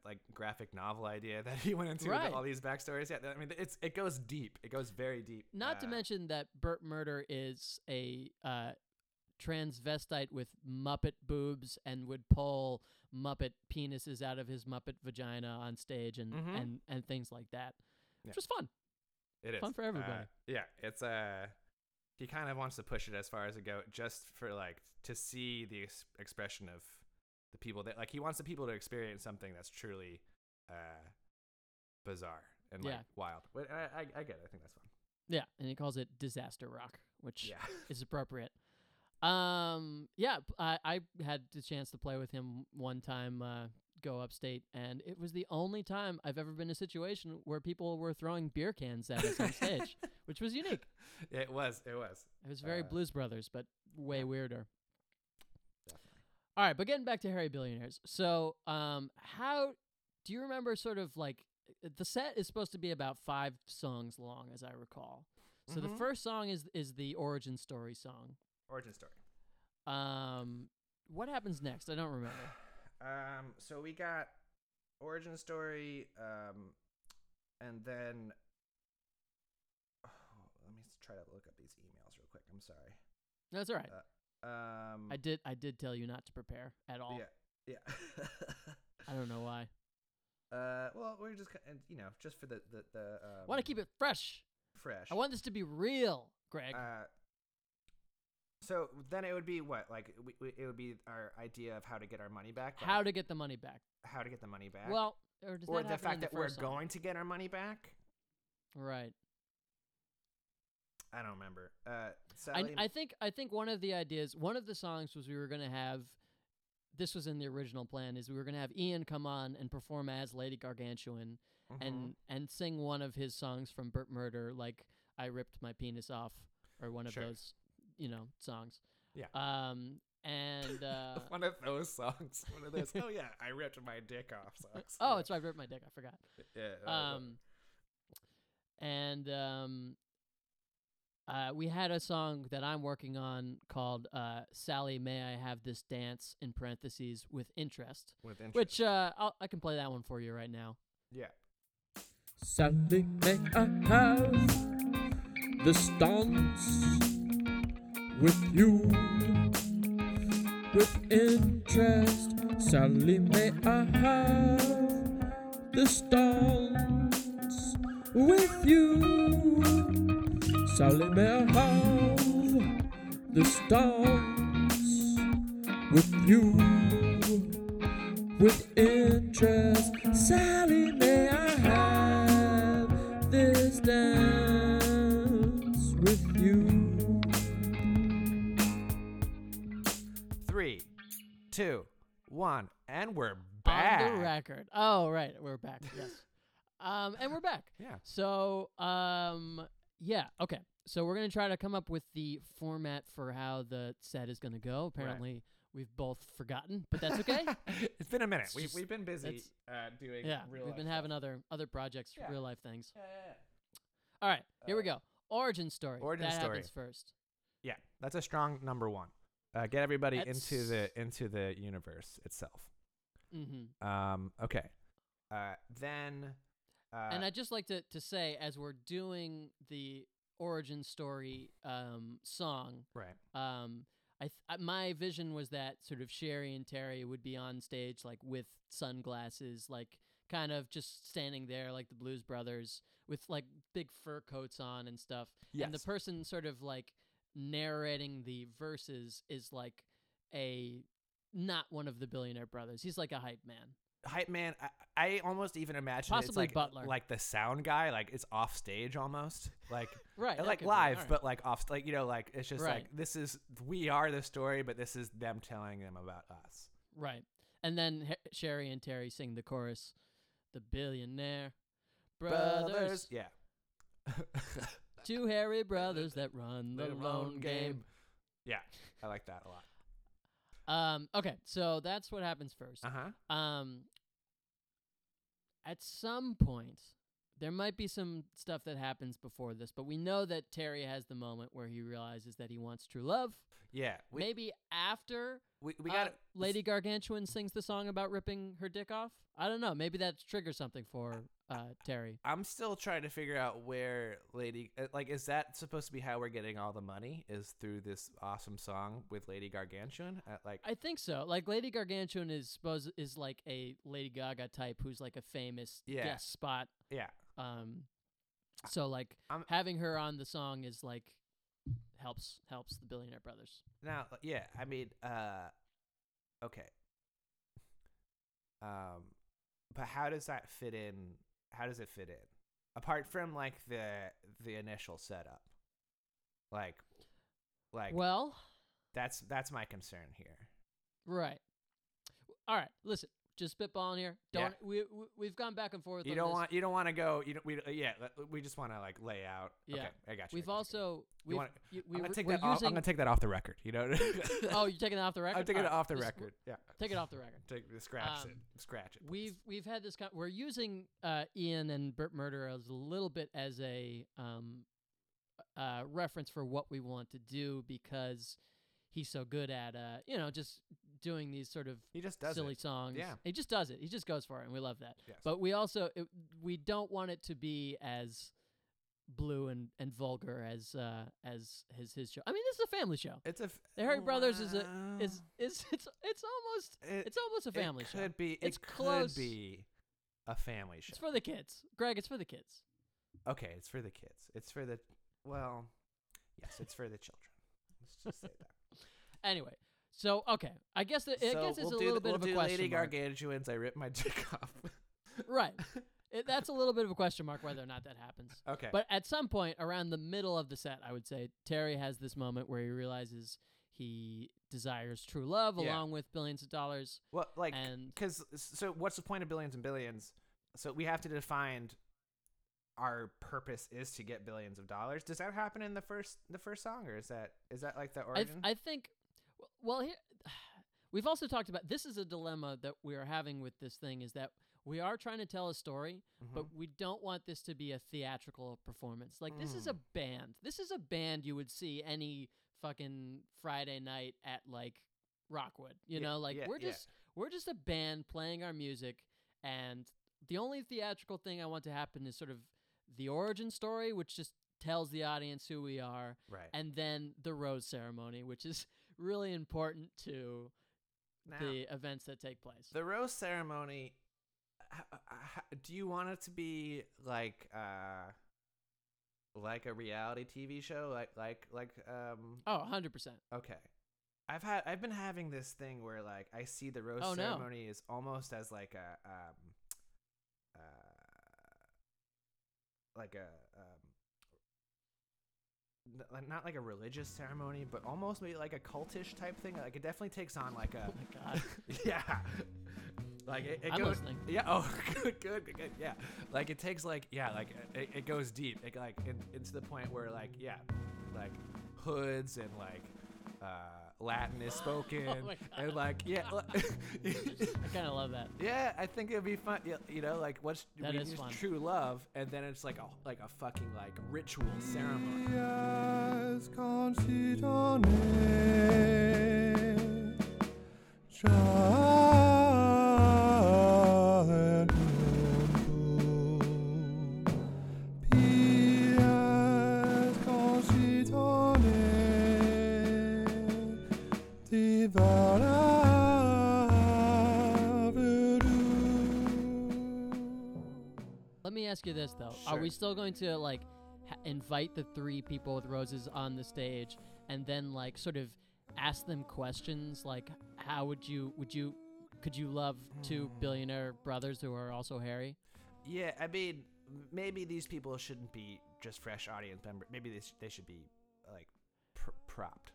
like graphic novel idea (laughs) that he went into Right. all these backstories. Yeah, I mean, it's it goes deep. It goes very deep. Not to Uh, mention that Burt Murder is a uh, transvestite with Muppet boobs and would pull Muppet penises out of his Muppet vagina on stage and Mhm. and, and things like that. Yeah. Which was fun. It is Fun for everybody. Uh, yeah, it's uh he kind of wants to push it as far as it go, just for like to see the ex- expression of the people that like he wants the people to experience something that's truly uh bizarre and like Yeah. wild. But I, I I get it. I think that's fun. Yeah, and he calls it disaster rock, which Yeah. (laughs) is appropriate. Um, yeah, I, I had the chance to play with him one time, uh, go upstate, and it was the only time I've ever been in a situation where people were throwing beer cans at us on stage, (laughs) which was unique. it was. It was. It was very Uh, Blues Brothers, but way yeah. weirder. All right, but getting back to Hairy Billionaires. So, um, how do you remember? Sort of like uh, the set is supposed to be about five songs long, as I recall. So the Mhm. first song is is the origin story song. Origin story. Um, what happens next? I don't remember. (sighs) Um, so we got origin story, um, and then oh, (sighs) let me try to look up these emails real quick. I'm sorry. That's all right. Um, I did I did tell you not to prepare at all. yeah, yeah. (laughs) I don't know why. uh, well, we're just you know just for the the the um, want to keep it fresh. fresh. I want this to be real, Greg. Uh, so then it would be what like we, we, it would be our idea of how to get our money back. how to get the money back? how to get the money back. Well, or or that the fact the that we're song? going to get our money back. right. I don't remember. Uh, I, Sally, I think I think one of the ideas, one of the songs was we were gonna have. This was in the original plan. Is we were gonna have Ian come on and perform as Lady Gargantuan Mhm. and and sing one of his songs from Burt Murder, like "I ripped my penis off" or one of Sure. those, you know, songs. Yeah. Um. And (laughs) uh, one of those songs. One of those. oh yeah, (laughs) I ripped my dick off songs. oh, it's right. I ripped my dick. I forgot. yeah. uh, Um. And um. Uh, we had a song that I'm working on called uh, "Sally, May I Have This Dance?" in parentheses with interest, with interest. which uh, I'll, I can play that one for you right now. yeah. Sally, may I have this dance with you with interest? Sally, may I have this dance with you? Sally, may I have this dance with you? with interest. Sally, may I have this dance with you? Three, two, one, and we're back. On the record. Oh, right. We're back. Yes. (laughs) um, and we're back. Yeah. So, um, yeah. Okay. So we're gonna try to come up with the format for how the set is gonna go. Apparently, we've both forgotten, but that's okay. (laughs) it's been a minute. It's We've, just- we've been busy uh, doing yeah, we've been stuff. having other other projects, Yeah. real life things. Yeah, yeah. All right, here we Uh, go. Origin story. origin that story. happens first. Yeah, that's a strong number one. Uh, get everybody into the into the universe itself. Mm-hmm. Um, okay. Uh, then. Uh, and I'd just like to, to say, as we're doing the origin story um, song, right. um, I, th- my vision was that sort of Sherry and Terry would be on stage like with sunglasses, like kind of just standing there like the Blues Brothers with like big fur coats on and stuff. And the person sort of like narrating the verses is like a not one of the billionaire brothers. He's like a hype man. Hype man. I, I almost even imagine it's like Butler. like the sound guy, like it's off stage almost, like (laughs) Right. that like could be, live, but like off, like you know, like it's just Right. like this is we are the story, but this is them telling them about us. Right. And then H- Sherry and Terry sing the chorus, "The billionaire brothers, yeah. (laughs) two hairy (laughs) brothers that run the loan game." Yeah, I like that a lot. Um. Okay, so that's what happens first. Uh huh. Um. At some point, there might be some stuff that happens before this, but we know that Terry has the moment where he realizes that he wants true love. Yeah, we Maybe after we, we uh, got Lady Gargantuan sings the song about ripping her dick off. I don't know. Maybe that triggers something for uh, Terry. I'm still trying to figure out where Lady uh, like is that supposed to be how we're getting all the money is through this awesome song with Lady Gargantuan? Uh, like I think so. Like Lady Gargantuan is supposed is like a Lady Gaga type who's like a famous Yeah. guest spot. yeah, Um, so like I'm- having her on the song is like helps helps the Billionaire Brothers. Now, yeah, I mean, uh, okay. Um, but how does that fit in? How does it fit in? Apart from like the the initial setup, like, like well, that's that's my concern here. right. All right. Listen, just spitballing here. Don't we, we we've gone back and forth. You on don't this. want you don't want to go. You don't, we uh, yeah. We just want to like lay out. Yeah. Okay, I got you. We've got you. also we've wanna- we I'm gonna take that. Off, using. I'm gonna take that off the record. You know. (laughs) oh, you're taking it off the (laughs) record. I'm taking All it right, off the just- record. Yeah. (laughs) Take it off the record. Take scratch it. Um, Scratch it. We've we've had this. Con- we're using uh, Ian and Burt Murder as a little bit as a um, uh, reference for what we want to do because he's so good at uh, you know just doing these sort of He just does silly it. songs. Yeah. he just does it. He just goes for it, and we love that. Yes. But we also it, we don't want it to be as blue and, and vulgar as uh, as his his show. I mean, this is a family show. It's a. f- The Hairy Brothers is a is is (laughs) it's it's almost It- it's almost a family it show. could be. It's it close. could be a family show. It's for the kids, Greg. It's for the kids. okay, it's for the kids. It's for the. Well, yes, it's for the children. Let's just say that. (laughs) Anyway, so okay, I guess it, I so guess it's we'll a little the- bit we'll of a question Lady mark. Gargantuans. I ripped my (laughs) dick off. right. (laughs) It, that's a little bit of a question mark whether or not that happens. okay. But at some point around the middle of the set, I would say Terry has this moment where he realizes he desires true love Yeah. along with billions of dollars. well, like, and- because so what's the point of billions and billions? So we have to define our purpose is to get billions of dollars. Does that happen in the first the first song, or is that is that like the I, origin? I think, well, here (sighs) we've also talked about this is a dilemma that we are having with this thing is that we are trying to tell a story, Mm-hmm. but we don't want this to be a theatrical performance. Like this is a Mm. band. This is a band you would see any fucking Friday night at like Rockwood. You Yeah, know, like yeah, we're yeah. just we're just a band playing our music and the only theatrical thing I want to happen is sort of the origin story, which just tells the audience who we are, right. and then the rose ceremony, which is really important to now, the events that take place. the rose ceremony. do you want it to be like uh like a reality TV show, like like like um oh, 100%. Okay. I've had I've been having this thing where like I see the rose Oh, no. ceremony is almost as like a um uh like a like- not like a religious ceremony, but almost maybe like a cultish type thing. Like it definitely takes on like a Oh my god. (laughs) yeah. Like it, it I'm goes, listening. yeah. Oh, (laughs) good, good, good. Yeah. Like it takes like yeah, like it, it goes deep. It like it, it's the point where like yeah, like hoods and like uh Latin is spoken (laughs) Oh my and like yeah, (laughs) (laughs) I kind of love that. yeah. I think it'd be fun. You you know, like what's That we is use fun. true love, and then it's like a like a fucking like ritual ceremony. Días Let me ask you this though: Are we still going to like ha- invite the three people with roses on the stage and then like sort of ask them questions like how would you would you could you love two hmm. billionaire brothers who are also hairy? Yeah, I mean, maybe these people shouldn't be just fresh audience members. Maybe they, sh- they should be like pr- propped.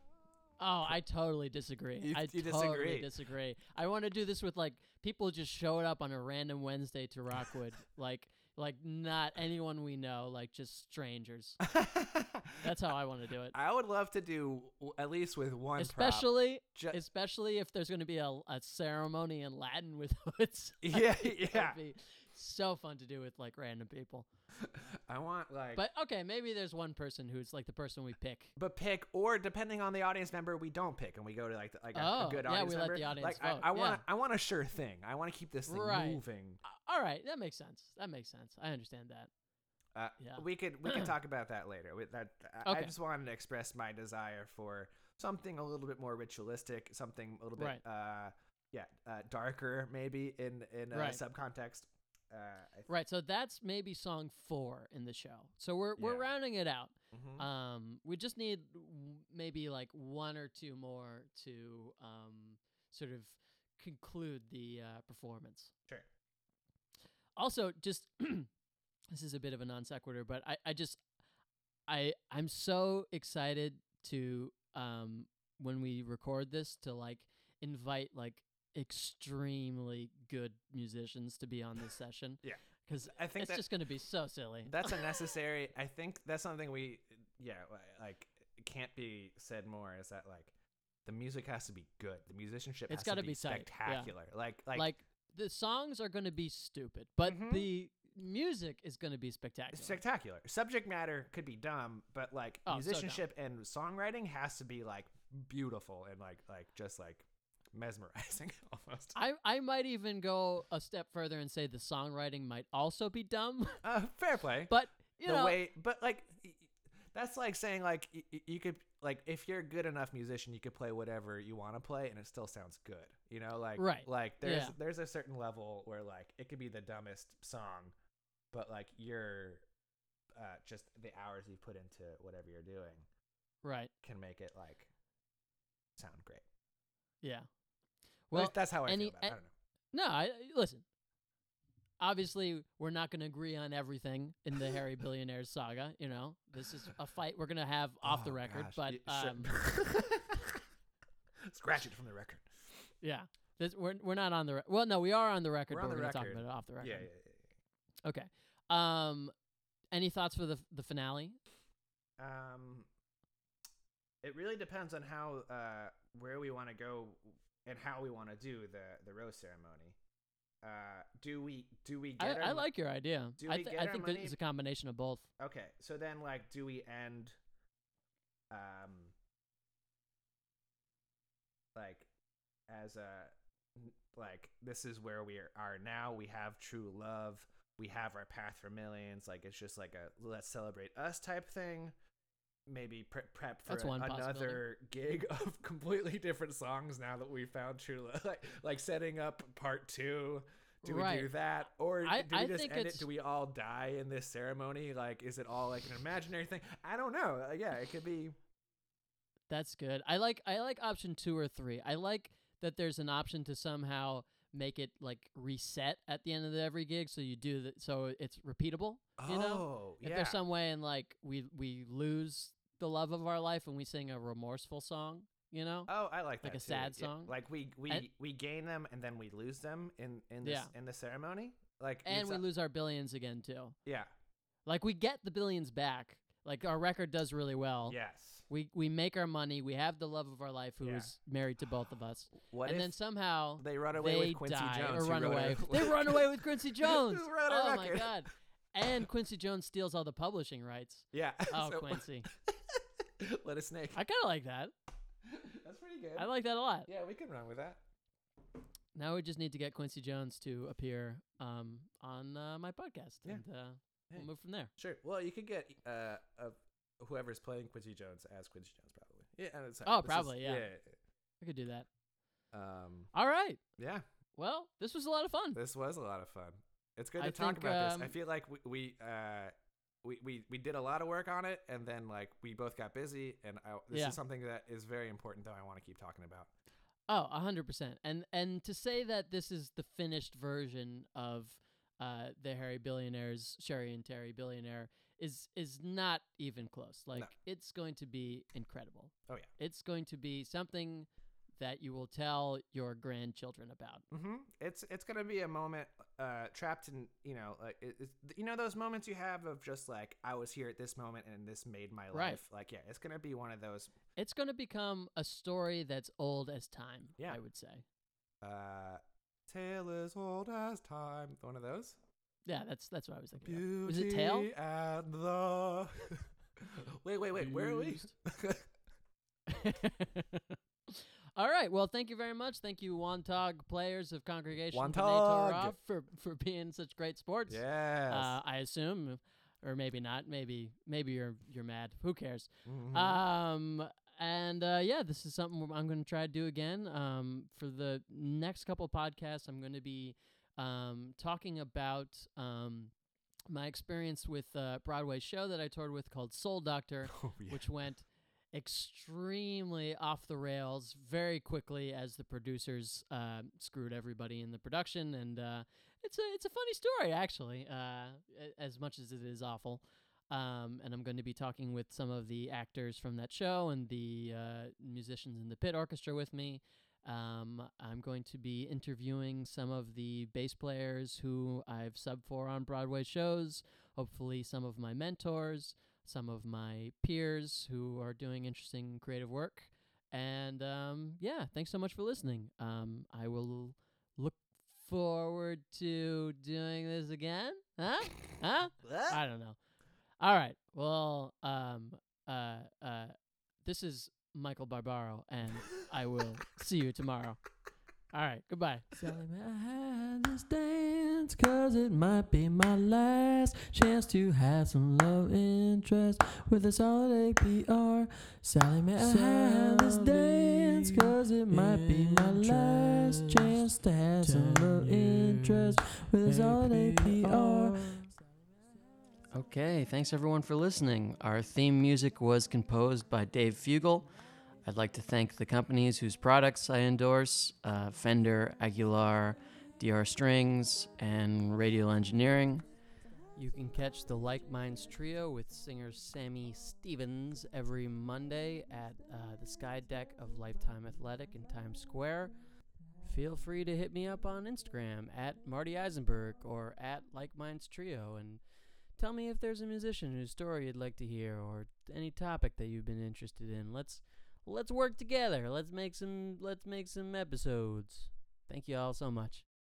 Oh, I totally disagree. You- I you totally disagree. disagree. I want to do this with like people just showed up on a random Wednesday to Rockwood, (laughs) like like not anyone we know, like just strangers. (laughs) That's how I want to do it. I would love to do at least with one. prop. Especially, Ju- especially if there's going to be a, a ceremony in Latin with (laughs) hoods. Yeah, yeah. be so fun to do with like random people. (laughs) I want like, But okay, maybe there's one person who's like the person we pick. but pick or depending on the audience member, we don't pick and we go to like the, like a, a Oh, good yeah, audience we let member. the audience like vote, I, I want yeah. I want a sure thing. I want to keep this thing Right. moving. All right, that makes sense. That makes sense. I understand that. Uh, Yeah. We could we could (clears throat) talk about that later. With that, I, I just wanted to express my desire for something a little bit more ritualistic, something a little bit, Right. uh, yeah, uh, darker maybe in in a Right. subcontext. Uh, th- Right, so that's maybe song four in the show. So we're we're Yeah. rounding it out. mhm. Um, we just need w- maybe like one or two more to um sort of conclude the uh, performance. Sure. Also, just (clears throat) this is a bit of a non sequitur, but I I just I I'm so excited to um when we record this to like invite like extremely good musicians to be on this session. Yeah. Because I think it's that just going to be so silly. that's a (laughs) necessary. I think that's something we, yeah, like can't be said more. Is that like the music has to be good. The musicianship It's has gotta to be be, tight, yeah. spectacular. Like like, like, the songs are going to be stupid, but Mhm. the music is going to be spectacular. spectacular. Subject matter could be dumb, but like Oh, so musicianship and songwriting has to be like beautiful and like like just like mesmerizing (laughs) almost. I, I might even go a step further and say the songwriting might also be dumb, (laughs) Uh, fair play. but you the know, way, but like that's like saying like y- y- you could like if you're a good enough musician, you could play whatever you want to play and it still sounds good. You know, like Right. Like there's Yeah. there's a certain level where like it could be the dumbest song, but like you're uh, just the hours you put into whatever you're doing right? can make it like sound great. Yeah. Well, that's how I any- feel about it. I don't know. no, I, listen. Obviously, we're not going to agree on everything in the Hairy (laughs) Billionaires saga. You know, this is a fight we're going to have off the Oh, record. gosh, But y- sure. um, (laughs) scratch it from the record. yeah, this, we're we're not on the re- well. No, we are on the record. We're but we're the gonna talk about it off the record. Yeah, yeah, yeah, Okay. Um, any thoughts for the the finale? Um, it really depends on how uh where we want to go and how we want to do the the rose ceremony. Uh, do we do we I, get? our I like your idea. do I, we get I think it's a combination of both. Okay, so then like, do we end? Um, like, as a like this is where we are now. We have true love. We have our path for millions. Like it's just like a let's celebrate us type thing. Maybe pre- prep for a- another gig (laughs) of completely different songs now that we found true love. Like, like setting up part two. Do we do that, or I- do we I just end it? Do we all die in this ceremony? Like, is it all like an imaginary thing? I don't know. Uh, yeah, it could be. That's good. I like I like option two or three. I like that there's an option to somehow make it like reset at the end of every gig, so you do that, so it's repeatable. You know, oh, if yeah. there's some way and like we we lose the love of our life and we sing a remorseful song, you know. Oh, I like that. Like a too. sad Yeah, song? Like we we And- we gain them and then we lose them in in this Yeah. in the ceremony. Like and we a- lose our billions again too. Yeah. Like we get the billions back. Like our record does really well. Yes. We we make our money. We have the love of our life who Yeah. is married to both of us. (sighs) What and if then somehow they run away they with Quincy die Jones? or run away. a- they run away with Quincy Jones. (laughs) Who wrote a oh my record. god! And Quincy Jones steals all the publishing rights. Yeah. (laughs) Oh, so- Quincy! (laughs) Let a snake. I kind of like that. That's pretty good. I like that a lot. yeah, we can run with that. Now we just need to get Quincy Jones to appear um, on uh, my podcast, Yeah. and uh, Hey. we'll move from there. Sure. Well, you could get uh, uh whoever's playing Quincy Jones as Quincy Jones, probably. Yeah. And it's, Oh, this is- probably, yeah. yeah. I could do that. Um. All right. Yeah. Well, this was a lot of fun. This was a lot of fun. It's good I to talk think, about this. I um, feel like we, we uh we, we we did a lot of work on it, and then like we both got busy, and I, this Yeah. is something that is very important that I want to keep talking about. Oh, a hundred percent. And and to say that this is the finished version of uh, the Hairy Billionaires, Sherry and Terry Billionaire, is is not even close. Like it's going to be incredible. Oh, yeah. it's going to be something that you will tell your grandchildren about. Mm-hmm. It's it's gonna be a moment uh, trapped in you know like it, you know those moments you have of just like I was here at this moment and this made my Right. life. Like yeah, it's gonna be one of those. It's going to become a story that's old as time. Yeah. I would say. Uh, tale as old as time. One of those. Yeah, that's that's what I was thinking. of. Beauty Was it Tail? and the. (laughs) wait, wait, wait. Where are we? (laughs) (laughs) All right. Well, thank you very much. Thank you, Wantagh players of Congregation B'nai Wantagh. For for being such great sports. yes. Uh, I assume, or maybe not. Maybe maybe you're you're mad. Who cares? Mhm. Um, and uh, yeah, this is something I'm going to try to do again. Um, for the next couple podcasts, I'm going to be um, talking about um, my experience with a Broadway show that I toured with called Soul Doctor, (laughs) Oh, yeah. which went extremely off the rails very quickly as the producers uh, screwed everybody in the production. And uh, it's a it's a funny story actually, uh, as much as it is awful. Um, and I'm going to be talking with some of the actors from that show and the uh, musicians in the pit orchestra with me. Um, I'm going to be interviewing some of the bass players who I've subbed for on Broadway shows. Hopefully, some of my mentors, some of my peers who are doing interesting creative work. And um, yeah, thanks so much for listening. Um, I will look forward to doing this again. Huh? Huh? (laughs) I don't know. All right. Well, um, uh, uh, this is Michael Barbaro, and I will (laughs) see you tomorrow. All right. Goodbye. Sally, may I have this dance? Cause it might be my last chance to have some love interest with a solid APR. Sally, may I have this dance? Cause it might be my last chance to have some love interest with a solid APR. Okay, thanks everyone for listening. Our theme music was composed by Dave Fugel. I'd like to thank the companies whose products I endorse uh, Fender, Aguilar, DR Strings, and Radial Engineering. You can catch the Like Minds Trio with singer Sammy Stevens every Monday at uh, the Sky Deck of Lifetime Athletic in Times Square. Feel free to hit me up on Instagram at Marty Eisenberg or at Like Minds Trio and Tell me if there's a musician whose story you'd like to hear or any topic that you've been interested in. Let's let's work together. Let's make some let's make some episodes. Thank you all so much.